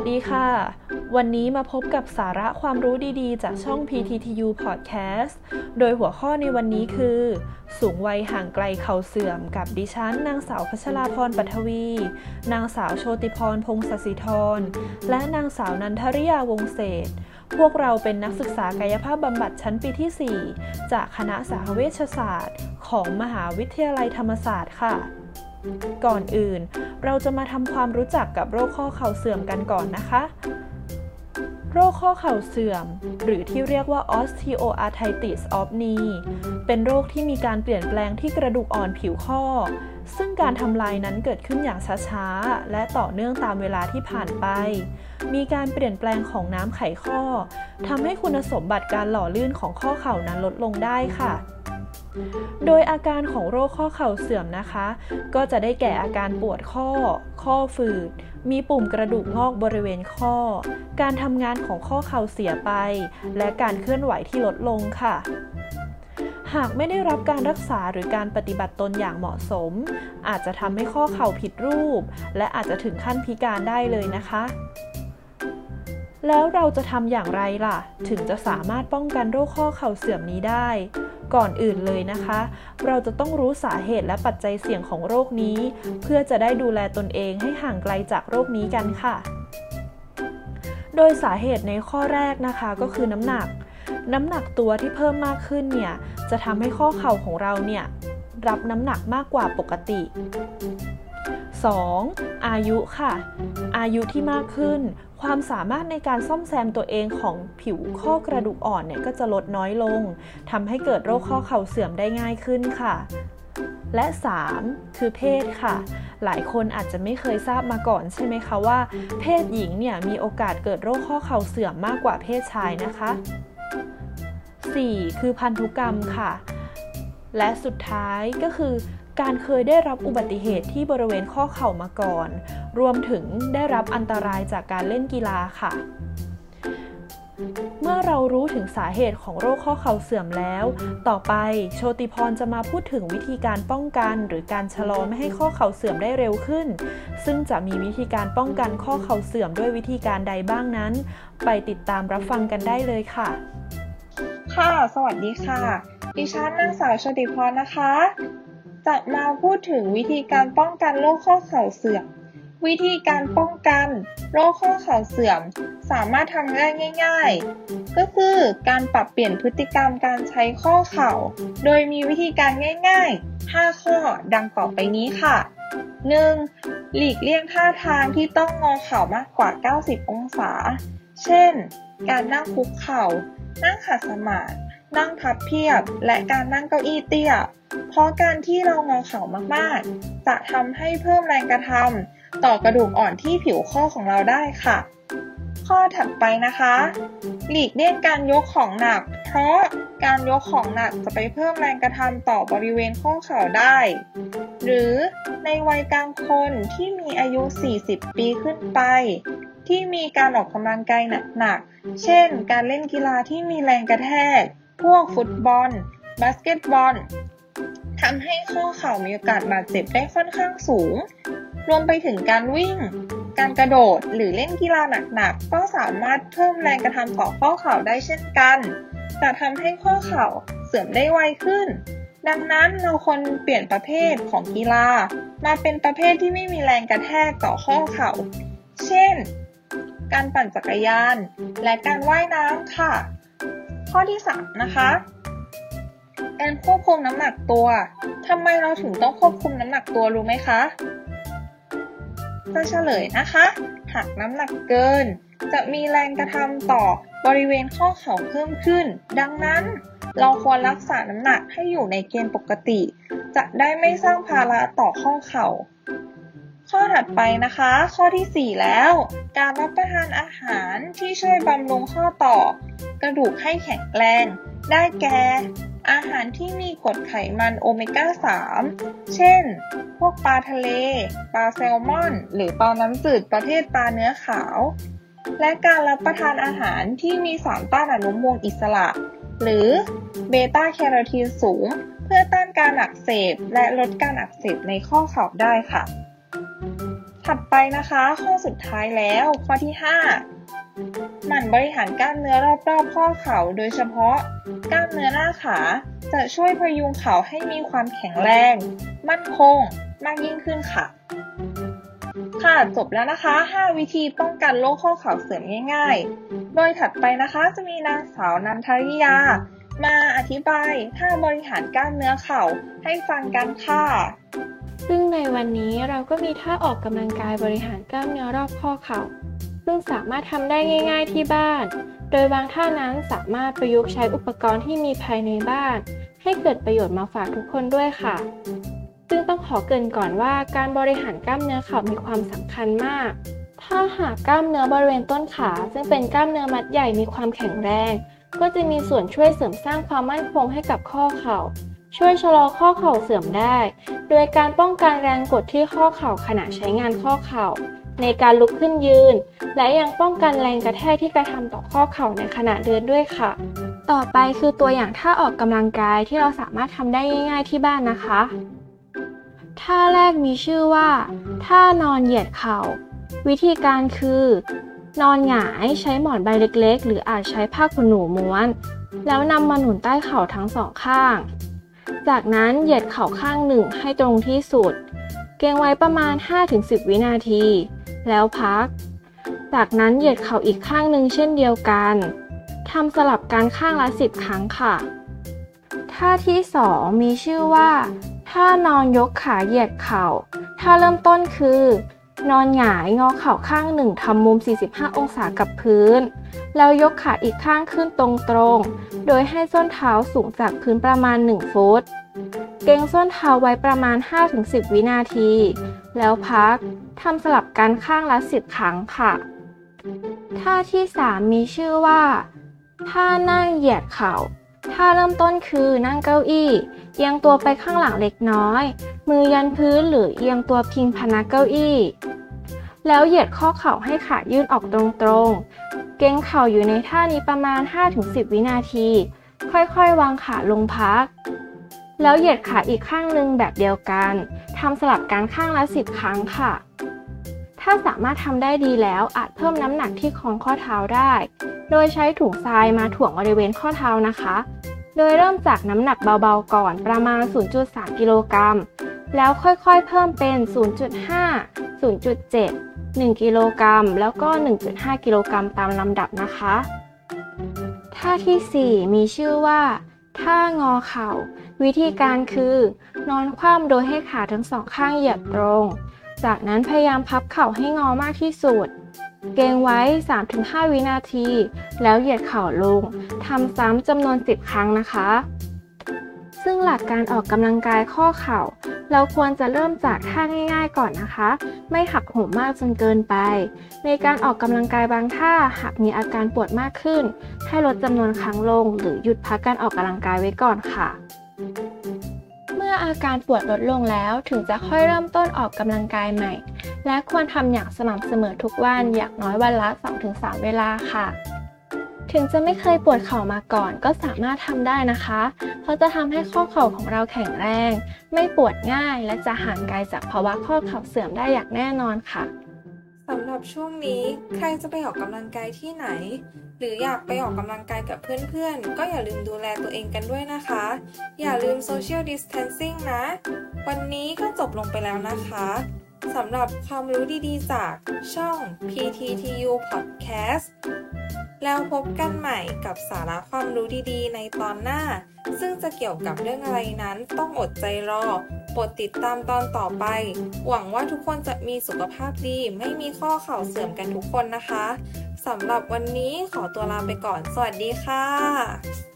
สดีค่ะ วันนี้มาพบกับสาระความรู้ดีๆ จากช่อง PTTU Podcast โดยหัวข้อในวันนี้คือ สูงวัยห่างไกลเข่าเสื่อมกับดิฉัน นางสาวพัชราพรปัทวี นางสาวโชติพรพงศสิธร และนางสาวนันทริยาวงเศษ พวกเราเป็นนักศึกษากายภาพบำบัดชั้นปีที่ 4 จากคณะสาเวชศาสตร์ ของมหาวิทยาลัยธรรมศาสตร์ค่ะก่อนอื่น เราจะมาทำความรู้จักกับโรคข้อเข่าเสื่อมกันก่อนนะคะ โรคข้อเข่าเสื่อม หรือที่เรียกว่า osteoarthritis of knee เป็นโรคที่มีการเปลี่ยนแปลงที่กระดูกอ่อนผิวข้อ ซึ่งการทำลายนั้นเกิดขึ้นอย่างช้าๆ และต่อเนื่องตามเวลาที่ผ่านไป มีการเปลี่ยนแปลงของน้ำไขข้อทำให้คุณสมบัติการหล่อลื่นของข้อเข่านั้นลดลงได้ค่ะ โดยอาการของโรคข้อเข่าเสื่อมนะคะ ก็จะได้แก่อาการปวดข้อ ข้อฝืด มีปุ่มกระดูกงอกบริเวณข้อ การทำงานของข้อเข่าเสียไป และการเคลื่อนไหวที่ลดลงค่ะ หากไม่ได้รับการรักษาหรือการปฏิบัติตนอย่างเหมาะสม อาจจะทำให้ข้อเข่าผิดรูป และอาจจะถึงขั้นพิการได้เลยนะคะแล้วเราจะทำอย่างไรล่ะ ถึงจะสามารถป้องกันโรคข้อเข่าเสื่อมนี้ได้ ก่อนอื่นเลยนะคะ เราจะต้องรู้สาเหตุและปัจจัยเสี่ยงของโรคนี้ เพื่อจะได้ดูแลตนเองให้ห่างไกลจากโรคนี้กันค่ะ โดยสาเหตุในข้อแรกนะคะก็คือน้ำหนัก น้ำหนักตัวที่เพิ่มมากขึ้นเนี่ยจะทำให้ข้อเข่าของเราเนี่ยรับน้ำหนักมากกว่าปกติ 2. อายุค่ะ อายุที่มากขึ้น ความสามารถในการซ่อมแซมตัวเองของผิวข้อกระดูกอ่อนเนี่ยก็จะลดน้อยลงทำให้เกิดโรคข้อเข่าเสื่อมได้ง่ายขึ้นค่ะ และ 3. คือเพศค่ะ หลายคนอาจจะไม่เคยทราบมาก่อนใช่ไหมคะว่า เพศหญิงเนี่ยมีโอกาสเกิดโรคข้อเข่าเสื่อมมากกว่าเพศชายนะคะ 4. คือพันธุกรรมค่ะ และสุดท้ายก็คือ การเคยได้รับอุบัติเหตุที่บริเวณข้อเข่ามาก่อน รวมถึงได้รับอันตรายจากการเล่นกีฬาค่ะ เมื่อเรารู้ถึงสาเหตุของโรคข้อเข่าเสื่อมแล้ว ต่อไปโชติพรจะมาพูดถึงวิธีการป้องกัน หรือการชะลอไม่ให้ข้อเข่าเสื่อมได้เร็วขึ้น ซึ่งจะมีวิธีการป้องกันข้อเข่าเสื่อมด้วยวิธีการใดบ้างนั้น ไปติดตามรับฟังกันได้เลยค่ะ ค่ะ สวัสดีค่ะ ดิฉันนางสาวโชติพรนะคะ จะมาพูดถึงวิธีการป้องกันโรคข้อเข่าเสื่อม วิธีการป้องกันโรคข้อเข่าเสื่อม สามารถทำได้ง่าย ๆ ก็คือการปรับเปลี่ยนพฤติกรรมการใช้ข้อเข่า โดยมีวิธีการง่าย ๆ 5 ข้อดังต่อไปนี้ค่ะ 1. หลีกเลี่ยงท่าทางที่ต้องงอเข่ามากกว่า 90 องศา เช่น การนั่งคุกเข่า นั่งขัดสมาธินั่งพับเพียบ และการนั่งเก้าอี้เตี้ย เพราะการที่เรางอเข่ามากๆ จะทำให้เพิ่มแรงกระทำต่อกระดูกอ่อนที่ผิวข้อของเราได้ค่ะ ข้อถัดไปนะคะ หลีกเลี่ยงการยกของหนัก เพราะการยกของหนักจะไปเพิ่มแรงกระทำต่อบริเวณข้อเข่าได้ หรือในวัยกลางคนที่มีอายุ 40 ปีขึ้นไป ที่มีการออกกำลังกายหนักๆ เช่น การเล่นกีฬาที่มีแรงกระแทก พวกฟุตบอล บาสเกตบอล ทำให้ข้อเข่ามีโอกาสบาดเจ็บได้ค่อนข้างสูง รวมไปถึงการวิ่ง การกระโดดหรือเล่นกีฬาหนักๆ ก็สามารถเพิ่มแรงกระทำต่อข้อเข่าได้เช่นกันแต่ทำให้ข้อเข่าเสื่อมได้ไวขึ้น ดังนั้นเราควรเปลี่ยนประเภทของกีฬา มาเป็นประเภทที่ไม่มีแรงกระแทกต่อข้อเข่า เช่น การปั่นจักรยาน และการว่ายน้ำค่ะ ข้อที่ 3 นะคะ การควบคุมน้ำหนักตัว ทำไมเราถึงต้องควบคุมน้ำหนักตัวรู้ไหมคะ จะเฉลยนะคะ หากน้ำหนักเกิน จะมีแรงกระทำต่อบริเวณข้อเข่าเพิ่มขึ้น ดังนั้น เราควรรักษาน้ำหนักให้อยู่ในเกณฑ์ปกติ จะได้ไม่สร้างภาระต่อข้อเข่า ข้อถัดไปนะคะ ข้อที่ 4 แล้ว การรับประทานอาหารที่ช่วยบำรุงข้อต่อ กระดูกให้แข็งแรง ได้แก่ อาหารที่มีกรดไขมันโอเมก้า 3 เช่น พวกปลาทะเล ปลาแซลมอน หรือปลาน้ำจืดประเภทปลาเนื้อขาว และการรับประทานอาหารที่มีสารต้านอนุมูลอิสระ หรือเบต้าแคโรทีนสูง เพื่อต้านการอักเสบและลดการอักเสบในข้อเข่าได้ค่ะ ถัดไปนะคะ ข้อสุดท้ายแล้วข้อที่ 5 หมั่นบริหารกล้ามเนื้อรอบๆข้อเข่า โดยเฉพาะกล้ามเนื้อหน้าขา จะช่วยพยุงเข่าให้มีความแข็งแรง มั่นคง มากยิ่งขึ้นค่ะ ค่ะจบแล้วนะคะ 5 วิธีป้องกันโรคข้อเข่าเสื่อมง่าย ๆ โดยถัดไปนะคะจะมีนางสาวนันทริยา มาอธิบายท่าบริหารกล้ามเนื้อเข่าให้ฟังกันค่ะซึ่งในวันนี้เราก็มีท่าออกกำลังกายบริหารกล้ามเนื้อรอบข้อเข่า ซึ่งสามารถทำได้ง่าย ๆที่บ้าน โดยบางท่านั้นสามารถประยุกต์ใช้อุปกรณ์ที่มีภายในบ้าน ให้เกิดประโยชน์มาฝากทุกคนด้วยค่ะ ซึ่งต้องขอเกรินก่อนว่าการบริหารกล้ามเนื้อเข่ามีความสำคัญมาก ถ้าหากกล้ามเนื้อบริเวณต้นขา ซึ่งเป็นกล้ามเนื้อมัดใหญ่มีความแข็งแรง ก็จะมีส่วนช่วยเสริมสร้างความมั่นคงให้กับข้อเข่าช่วยชะลอข้อเข่าเสื่อมได้ โดยการป้องกันแรงกดที่ข้อเข่าขณะใช้งานข้อเข่า ในการลุกขึ้นยืน และยังป้องกันแรงกระแทกที่กระทำต่อข้อเข่าในขณะเดินด้วยค่ะ ต่อไปคือตัวอย่างท่าออกกำลังกายที่เราสามารถทำได้ง่าย ๆ ที่บ้านนะคะ ท่าแรกมีชื่อว่า ท่านอนเหยียดเข่า วิธีการคือ นอนหงายใช้หมอนใบเล็กๆ หรืออาจใช้ผ้าขนหนูม้วน แล้วนำมาหนุนใต้เข่าทั้งสองข้าง จากนั้นเหยียดเข่าข้างหนึ่งให้ตรงที่สุด เกรงไว้ประมาณ 5-10 วินาที แล้วพัก จากนั้นเหยียดเข่าอีกข้างหนึ่งเช่นเดียวกันทำสลับกันข้างละ 10 ครั้งค่ะ ท่าที่ 2 มีชื่อว่าท่านอนยกขาเหยียดเข่า ท่าเริ่มต้นคือ นอนหงายงอเข่าข้างหนึ่งทำมุม 45 องศากับพื้น แล้วยกขาอีกข้างขึ้นตรงๆ โดยให้ส้นเท้าสูงจากพื้นประมาณ 1 ฟุต เกรงส้นเท้าไว้ประมาณ 5-10 วินาที แล้วพัก ทำสลับกันข้างละ 10 ครั้งค่ะ ท่าที่ 3 มีชื่อว่าท่านั่งเหยียดเข่า ท่าเริ่มต้นคือนั่งเก้าอี้เอียงตัวไปข้างหลังเล็กน้อย มือยันพื้นหรือเอียงตัวพิงพนักเก้าอี้ แล้วเหยียดข้อเข่าให้ขายื่นออกตรงๆ เกรงเข่าอยู่ในท่านี้ประมาณ 5-10 วินาที ค่อยๆ วางขาลงพัก แล้วเหยียดขาอีกข้างหนึ่งแบบเดียวกัน ทำสลับกันข้างละ 10 ครั้งค่ะ ถ้าสามารถทำได้ดีแล้วอาจเพิ่มน้ำหนักที่คองข้อเท้าได้ โดยใช้ถุงทรายมาถ่วงบริเวณข้อเท้านะคะ โดยเริ่มจากน้ำหนักเบาๆก่อนประมาณ 0.3 กิโลกรัม แล้วค่อยๆ เพิ่มเป็น 0.5 0.7 1 กิโลกรัม แล้วก็ 1.5 กิโลกรัมตามลำดับนะคะท่าที่ 4 มีชื่อว่าท่างอเข่า วิธีการคือ นอนคว่ำโดยให้ขาทั้งสองข้างเหยียดตรง จากนั้นพยายามพับเข่าให้งอมากที่สุด เกรงไว้ 3-5 วินาที แล้วเหยียดเข่าลง ทำซ้ำจำนวน 10 ครั้งนะคะ ซึ่งหลักการออกกำลังกายข้อเข่า เราควรจะเริ่มจากท่าง่าย ๆ ก่อนนะคะ ไม่หักโหมมากจนเกินไป ในการออกกำลังกายบางท่าหากมีอาการปวดมากขึ้น ให้ลดจำนวนครั้งลง หรือหยุดพักการออกกำลังกายไว้ก่อนค่ะ มื่ออาการปวดลดลงแล้วถึงจะค่อยเริ่มต้นออกกำลังกายใหม่ และควรทำอย่างสม่ำเสมอทุกวันอย่างน้อยวันละ 2-3 เวลาค่ะ ถึงจะไม่เคยปวดเข่ามาก่อนก็สามารถทำได้นะคะ เพราะจะทำให้ข้อเข่าของเราแข็งแรง ไม่ปวดง่ายและจะห่างไกลจากภาวะข้อเข่าเสื่อมได้อย่างแน่นอนค่ะ สำหรับช่วงนี้ใครจะไปออกกำลังกายที่ไหน หรืออยากไปออกกำลังกายกับเพื่อนๆ ก็อย่าลืมดูแลตัวเองกันด้วยนะคะ อย่าลืม social distancing นะ วันนี้ก็จบลงไปแล้วนะคะสำหรับความรู้ดีๆจากช่อง PTTU Podcast แล้วพบกันใหม่กับสาระความรู้ดีๆ ในตอนหน้า ซึ่งจะเกี่ยวกับเรื่องอะไรนั้นต้องอดใจรอโปรดติดตามตอนต่อไป หวังว่าทุกคนจะมีสุขภาพดี ไม่มีข้อเข่าเสื่อมกันทุกคนนะคะสำหรับวันนี้ขอตัวลาไปก่อน สวัสดีค่ะ